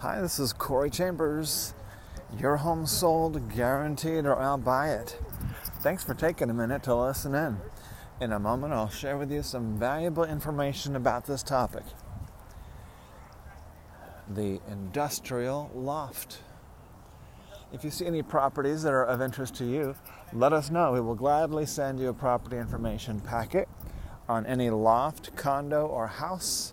Hi, this is Corey Chambers. Your home sold, guaranteed, or I'll buy it. Thanks for taking a minute to listen in. In a moment, I'll share with you some valuable information about this topic the industrial loft. If you see any properties that are of interest to you, let us know. We will gladly send you a property information packet on any loft, condo, or house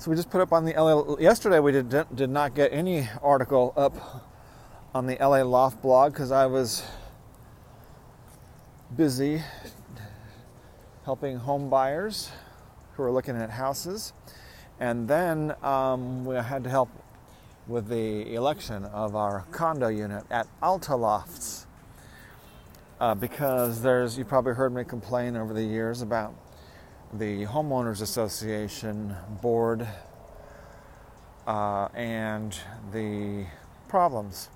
So we just put up on the LA. Yesterday we did did not get any article up on the LA Loft blog because I was busy helping home buyers who are looking at houses, and then um, we had to help with the election of our condo unit at Alta Lofts uh, because there's you probably heard me complain over the years about the homeowners association board uh, and the problems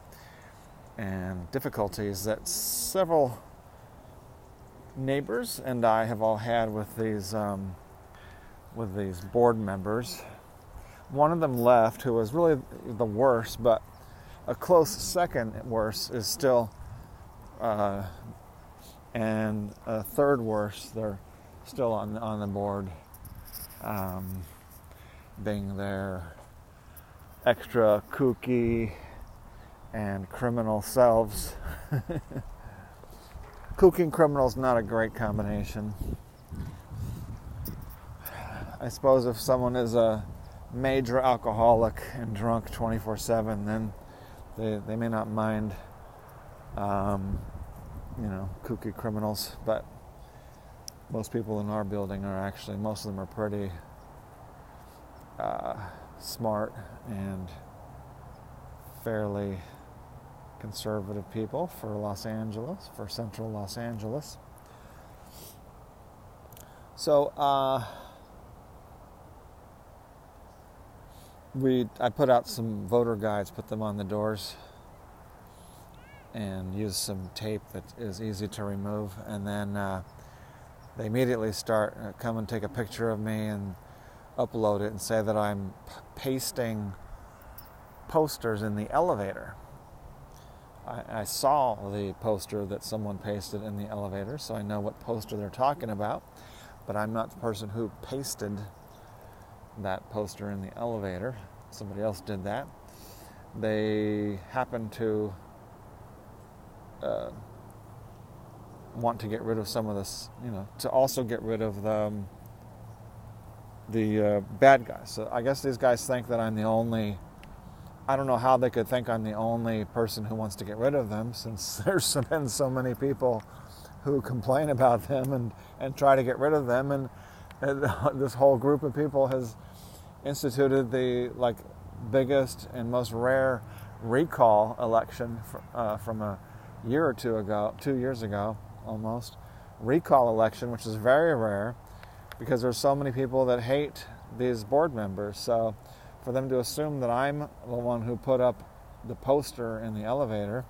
and difficulties that several neighbors and I have all had with these um, with these board members. One of them left, who was really the worst, but a close second worst is still, uh, and a third worst. They're still on on the board, um, being their extra kooky and criminal selves. kooky and criminal is not a great combination. I suppose if someone is a major alcoholic and drunk 24 7, then they, they may not mind, um, you know, kooky criminals. But most people in our building are actually, most of them are pretty uh, smart and fairly conservative people for Los Angeles, for central Los Angeles. So, uh, we I put out some voter guides, put them on the doors, and use some tape that is easy to remove, and then uh, they immediately start uh, come and take a picture of me and upload it and say that I'm p- pasting posters in the elevator. I, I saw the poster that someone pasted in the elevator, so I know what poster they're talking about, but I'm not the person who pasted that poster in the elevator. Somebody else did that. They happen to uh, want to get rid of some of this, you know, to also get rid of the, um, the uh, bad guys. So I guess these guys think that I'm the only. I don't know how they could think I'm the only person who wants to get rid of them, since there's been so many people who complain about them and, and try to get rid of them, and, and this whole group of people has instituted the like biggest and most rare recall election for, uh, from a year or two ago, two years ago almost, recall election, which is very rare because there's so many people that hate these board members. So for them to assume that I'm the one who put up the poster in the elevator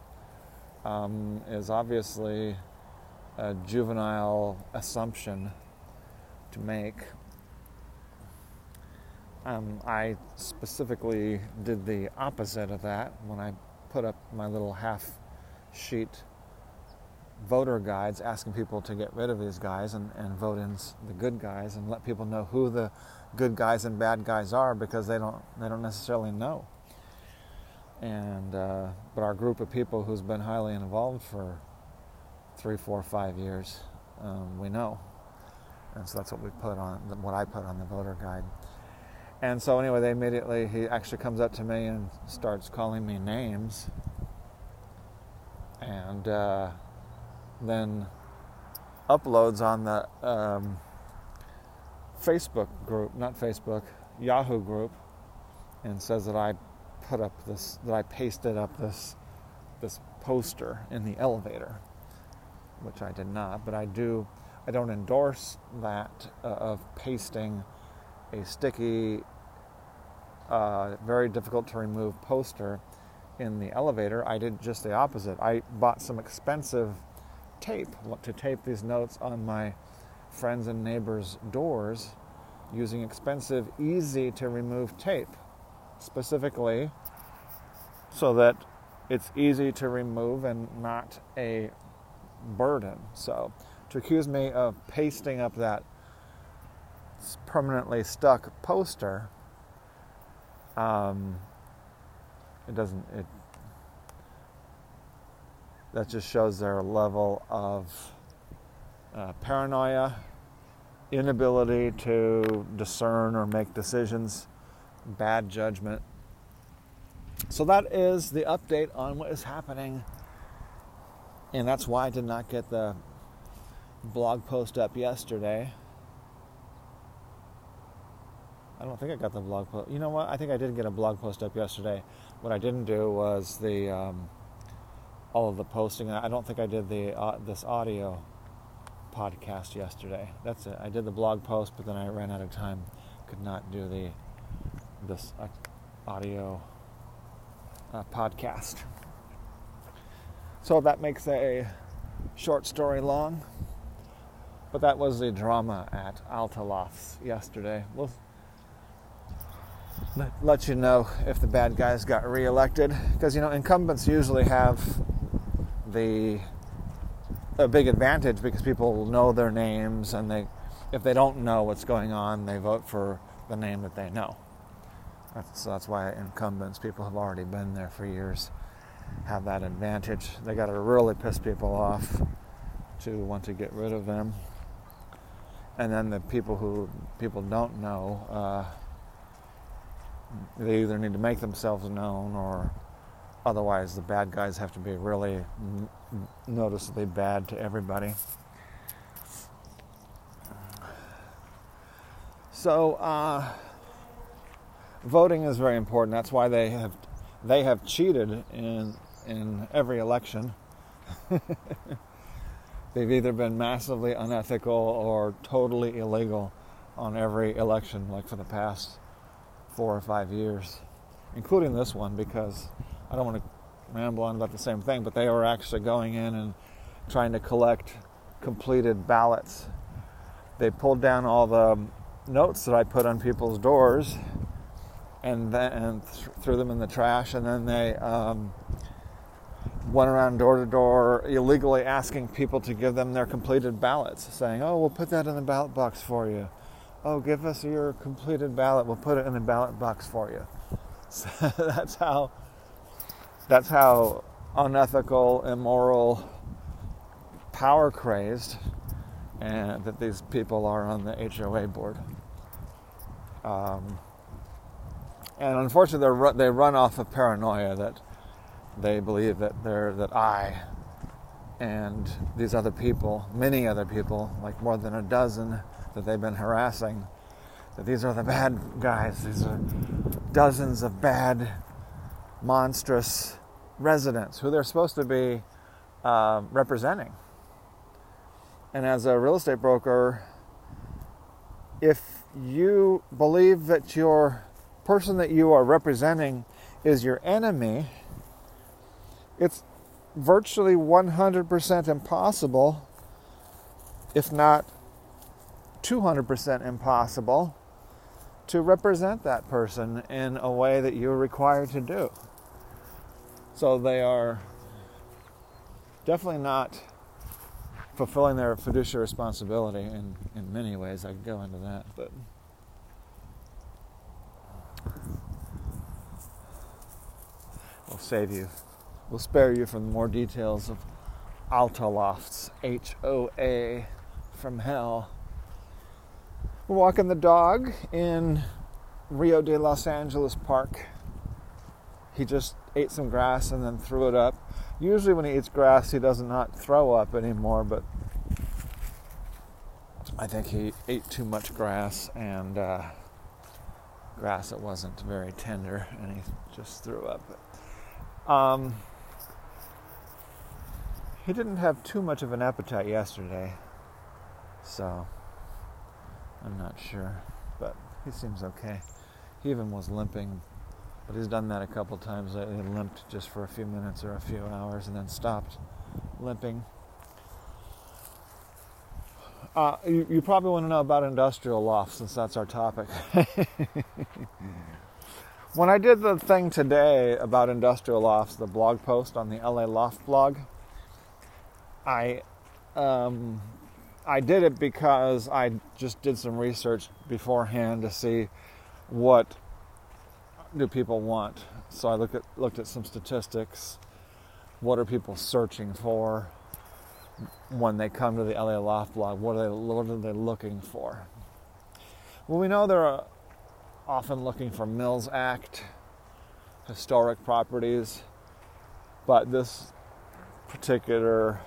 um, is obviously a juvenile assumption to make. Um, I specifically did the opposite of that when I put up my little half sheet voter guides asking people to get rid of these guys and, and vote in the good guys and let people know who the good guys and bad guys are because they don't they don't necessarily know. And uh, but our group of people who's been highly involved for three, four, five years, um, we know, and so that's what we put on what I put on the voter guide. And so anyway, they immediately he actually comes up to me and starts calling me names, and uh, then uploads on the um, Facebook group, not Facebook, Yahoo group, and says that I put up this that I pasted up this this poster in the elevator, which I did not, but I do I don't endorse that uh, of pasting a sticky, uh, very difficult to remove poster in the elevator. I did just the opposite. I bought some expensive tape to tape these notes on my friends and neighbors' doors using expensive, easy to remove tape, specifically so that it's easy to remove and not a burden. So, to accuse me of pasting up that permanently stuck poster, um, it doesn't, it, that just shows their level of uh, paranoia, inability to discern or make decisions, bad judgment. So that is the update on what is happening. And that's why I did not get the blog post up yesterday. I don't think I got the blog post. You know what? I think I did get a blog post up yesterday. What I didn't do was the um, all of the posting. I don't think I did the uh, this audio podcast yesterday. That's it. I did the blog post, but then I ran out of time. Could not do the this uh, audio uh, podcast. So that makes a short story long. But that was the drama at Alta Lofts yesterday. We'll let you know if the bad guys got reelected because you know incumbents usually have the a big advantage because people know their names and they if they don't know what's going on they vote for the name that they know. That's, so that's why incumbents people have already been there for years have that advantage. They got to really piss people off to want to get rid of them. And then the people who people don't know uh, they either need to make themselves known or otherwise the bad guys have to be really noticeably bad to everybody. So uh, voting is very important. That's why they have they have cheated in in every election. They've either been massively unethical or totally illegal on every election, like for the past four or five years, including this one, because I don't want to ramble on about the same thing, but they were actually going in and trying to collect completed ballots. They pulled down all the notes that I put on people's doors and then and th- threw them in the trash, and then they um, went around door to door illegally asking people to give them their completed ballots, saying, "Oh, we'll put that in the ballot box for you." oh, give us your completed ballot. We'll put it in the ballot box for you. So that's how that's how unethical, immoral, power crazed, and that these people are on the HOA board. Um, and unfortunately, they run off of paranoia that they believe that they're that I and these other people, many other people, like more than a dozen, that they've been harassing, that these are the bad guys. These are dozens of bad, monstrous residents who they're supposed to be uh, representing. And as a real estate broker, if you believe that your person that you are representing is your enemy, it's virtually 100% impossible, if not 200% impossible to represent that person in a way that you're required to do. So they are definitely not fulfilling their fiduciary responsibility in, in many ways. I could go into that, but we'll save you. We'll spare you from the more details of Alta Lofts, H O A from hell. We're walking the dog in Rio de Los Angeles Park. He just ate some grass and then threw it up. Usually, when he eats grass, he does not throw up anymore, but I think he ate too much grass and uh, grass that wasn't very tender, and he just threw up. Um, he didn't have too much of an appetite yesterday, so I'm not sure, but he seems okay. He even was limping, but he's done that a couple times. He limped just for a few minutes or a few hours and then stopped limping. Uh, you, you, probably want to know about industrial lofts since that's our topic. when I did the thing today about industrial lofts, the blog post on the LA Loft blog, I um, I did it because I just did some research beforehand to see what do people want. So I looked at looked at some statistics. What are people searching for when they come to the LA Loft blog? What are they what are they looking for? Well, we know they're uh, often looking for Mills Act, historic properties, but this particular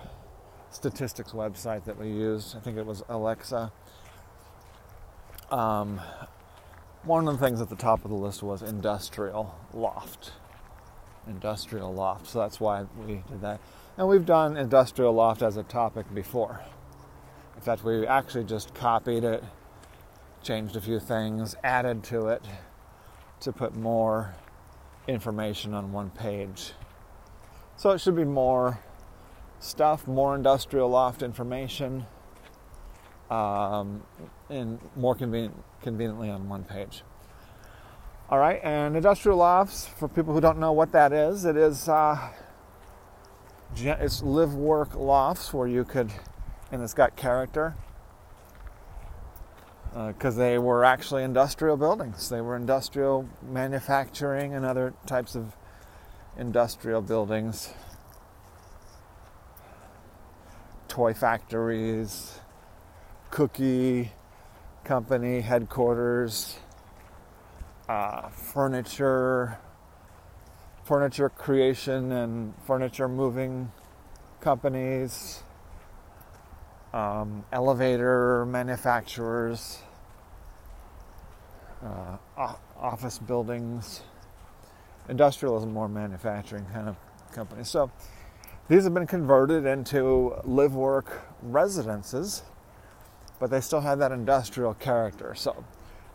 statistics website that we used. I think it was Alexa. Um, one of the things at the top of the list was industrial loft. Industrial loft. So that's why we did that. And we've done industrial loft as a topic before. In fact, we actually just copied it, changed a few things, added to it to put more information on one page. So it should be more stuff, more industrial loft information, um, and more convenient, conveniently on one page. All right, and industrial lofts, for people who don't know what that is, it is uh, it's live work lofts where you could, and it's got character because uh, they were actually industrial buildings. They were industrial manufacturing and other types of industrial buildings toy factories, cookie company headquarters, uh, furniture, furniture creation and furniture moving companies, um, elevator manufacturers, uh, office buildings. industrialism, more manufacturing kind of companies. So these have been converted into live work residences, but they still have that industrial character. So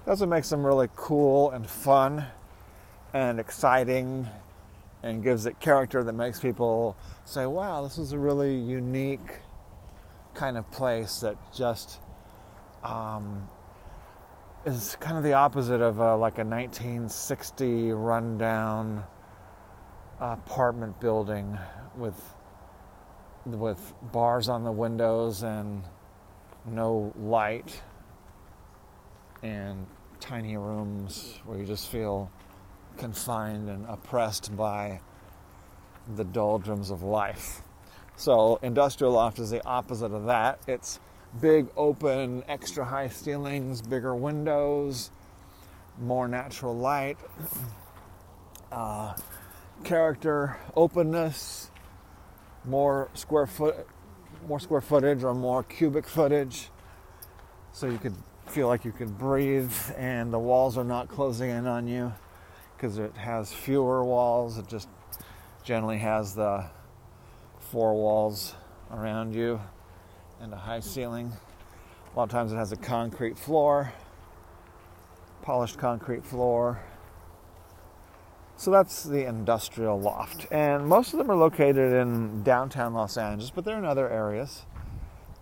that's what makes them really cool and fun and exciting and gives it character that makes people say, wow, this is a really unique kind of place that just um, is kind of the opposite of a, like a 1960 rundown apartment building with with bars on the windows and no light and tiny rooms where you just feel confined and oppressed by the doldrums of life. So, industrial loft is the opposite of that. It's big, open, extra high ceilings, bigger windows, more natural light, uh, character, openness, more square foot more square footage or more cubic footage so you could feel like you could breathe and the walls are not closing in on you because it has fewer walls. It just generally has the four walls around you and a high ceiling. A lot of times it has a concrete floor polished concrete floor so that's the industrial loft. And most of them are located in downtown Los Angeles, but they're in other areas.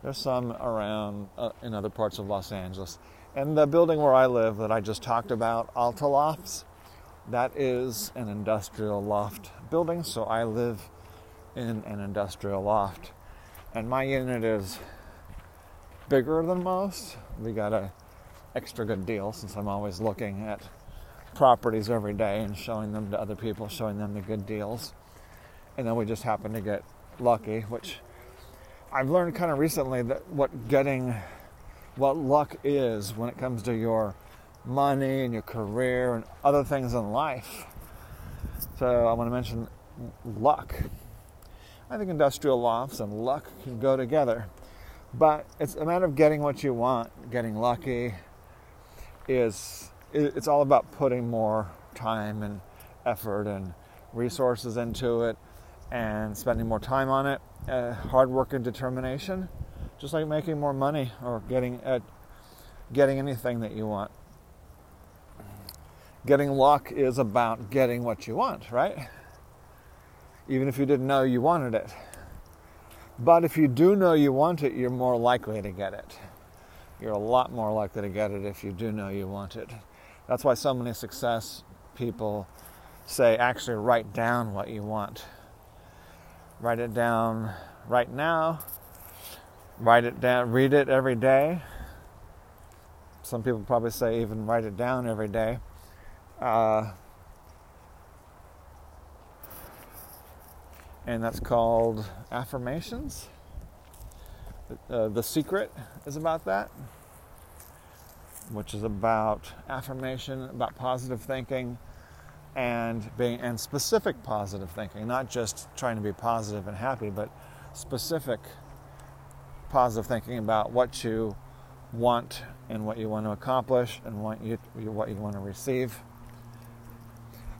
There's some around uh, in other parts of Los Angeles. And the building where I live that I just talked about, Alta Lofts, that is an industrial loft building. So I live in an industrial loft. And my unit is bigger than most. We got a extra good deal since I'm always looking at properties every day and showing them to other people, showing them the good deals. And then we just happen to get lucky, which I've learned kind of recently that what getting, what luck is when it comes to your money and your career and other things in life. So I want to mention luck. I think industrial lofts and luck can go together. But it's a matter of getting what you want. Getting lucky is it's all about putting more time and effort and resources into it and spending more time on it, uh, hard work and determination, just like making more money or getting at getting anything that you want. Getting luck is about getting what you want, right? Even if you didn't know you wanted it. But if you do know you want it, you're more likely to get it. You're a lot more likely to get it if you do know you want it. That's why so many success people say actually write down what you want. Write it down right now. Write it down, read it every day. Some people probably say even write it down every day. Uh, and that's called affirmations. Uh, the secret is about that which is about affirmation, about positive thinking, and being and specific positive thinking, not just trying to be positive and happy, but specific positive thinking about what you want and what you want to accomplish and what you what you want to receive.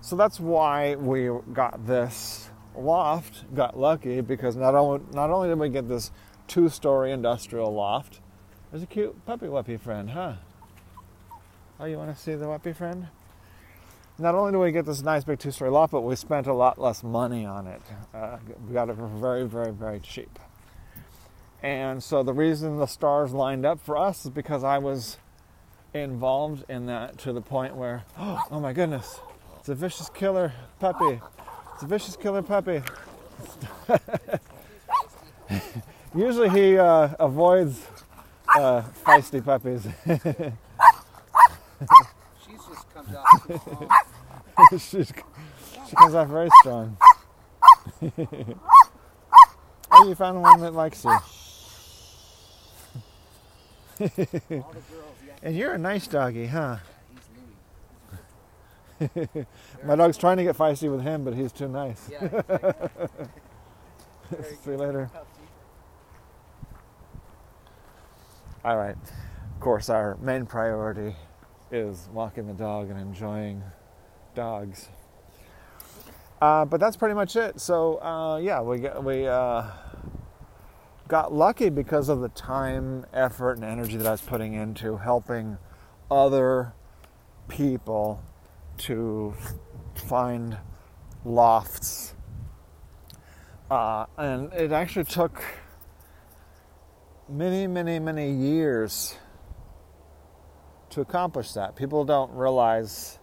So that's why we got this loft, got lucky because not only not only did we get this two-story industrial loft, there's a cute puppy wuppy friend, huh? Oh, you want to see the Weppy friend? Not only do we get this nice big two-story loft, but we spent a lot less money on it. Uh, we got it for very, very, very cheap. And so the reason the stars lined up for us is because I was involved in that to the point where, oh my goodness, it's a vicious killer puppy. It's a vicious killer puppy. Usually he uh, avoids uh, feisty puppies. she just comes out She's, she comes out very strong. oh, you found one that likes you. and you're a nice doggy, huh? My dog's trying to get feisty with him, but he's too nice. See you later. All right. Of course, our main priority is walking the dog and enjoying dogs. Uh, but that's pretty much it. So uh, yeah, we got, we uh, got lucky because of the time, effort, and energy that I was putting into helping other people to find lofts. Uh, and it actually took many, many, many years to accomplish that. People don't realize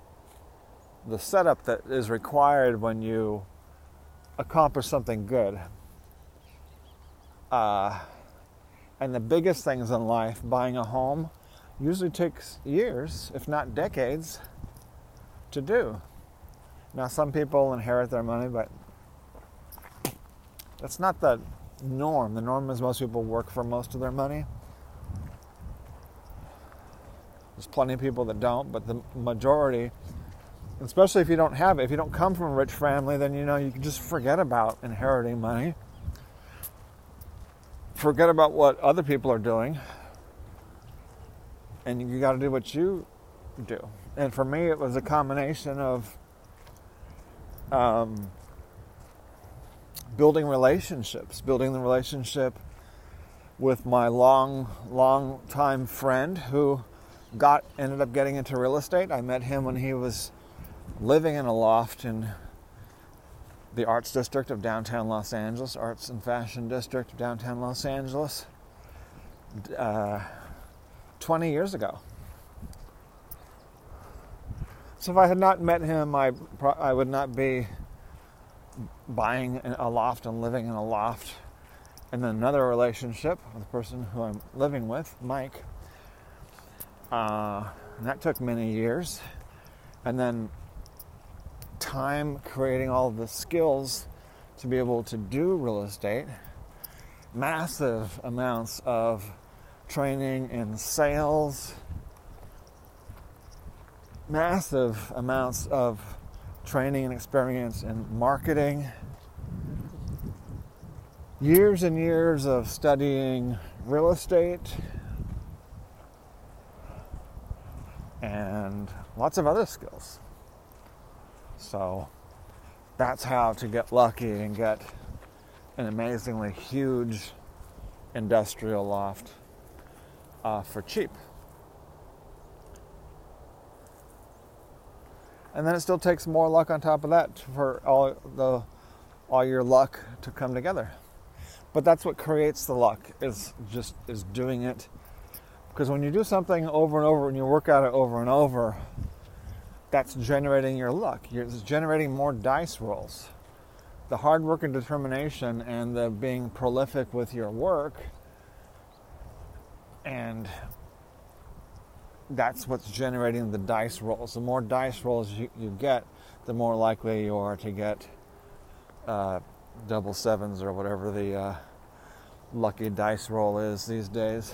the setup that is required when you accomplish something good. Uh, and the biggest things in life, buying a home, usually takes years, if not decades, to do. Now, some people inherit their money, but that's not the norm. The norm is most people work for most of their money. There's plenty of people that don't, but the majority, especially if you don't have it, if you don't come from a rich family, then you know you can just forget about inheriting money. Forget about what other people are doing. And you got to do what you do. And for me, it was a combination of um, building relationships, building the relationship with my long, long time friend who got ended up getting into real estate. I met him when he was living in a loft in the arts district of downtown Los Angeles, arts and fashion district of downtown Los Angeles, uh, 20 years ago. So if I had not met him, I, I would not be buying a loft and living in a loft. And then another relationship with the person who I'm living with, Mike, uh, that took many years. And then time creating all the skills to be able to do real estate, massive amounts of training in sales, massive amounts of training and experience in marketing, years and years of studying real estate and lots of other skills. So that's how to get lucky and get an amazingly huge industrial loft uh, for cheap. And then it still takes more luck on top of that for all the all your luck to come together. But that's what creates the luck is just is doing it. Because when you do something over and over and you work at it over and over, that's generating your luck. It's generating more dice rolls. The hard work and determination and the being prolific with your work and that's what's generating the dice rolls. The more dice rolls you, you get, the more likely you are to get uh, double sevens or whatever the uh, lucky dice roll is these days.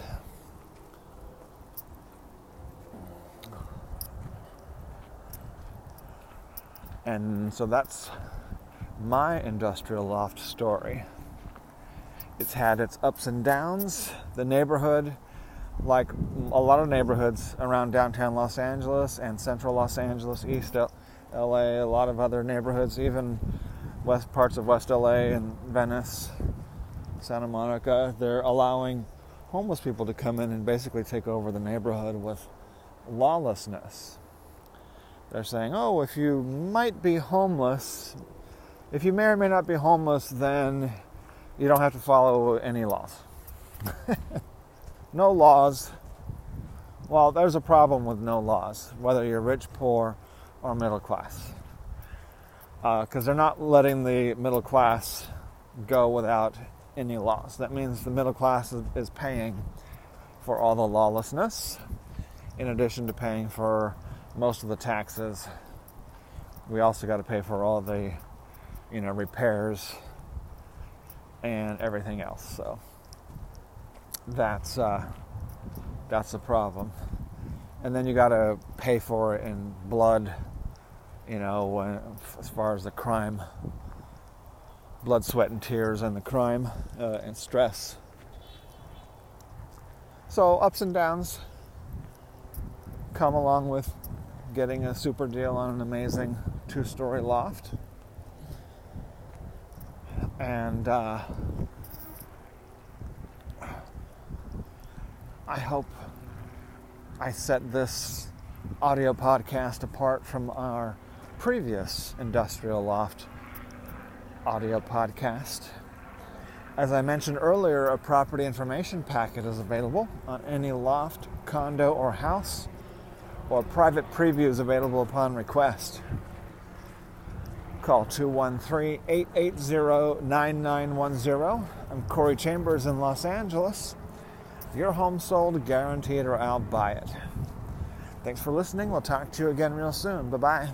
And so that's my industrial loft story. It's had its ups and downs. The neighborhood like a lot of neighborhoods around downtown Los Angeles and central Los Angeles, East LA, a lot of other neighborhoods, even west parts of West LA and Venice, Santa Monica, they're allowing homeless people to come in and basically take over the neighborhood with lawlessness. They're saying, oh, if you might be homeless, if you may or may not be homeless, then you don't have to follow any laws. no laws. Well, there's a problem with no laws, whether you're rich, poor, or middle class. Because uh, they're not letting the middle class go without any laws. That means the middle class is, is paying for all the lawlessness, in addition to paying for most of the taxes. We also got to pay for all the, you know, repairs and everything else. So that's uh, that's the problem. And then you got to pay for it in blood, you know, when, as far as the crime, blood, sweat, and tears, and the crime uh, and stress. So ups and downs come along with getting a super deal on an amazing two-story loft, and. Uh, I hope I set this audio podcast apart from our previous Industrial Loft audio podcast. As I mentioned earlier, a property information packet is available on any loft, condo, or house, or private previews available upon request. Call 213 880 9910. I'm Corey Chambers in Los Angeles. Your home sold, guaranteed, or I'll buy it. Thanks for listening. We'll talk to you again real soon. Bye bye.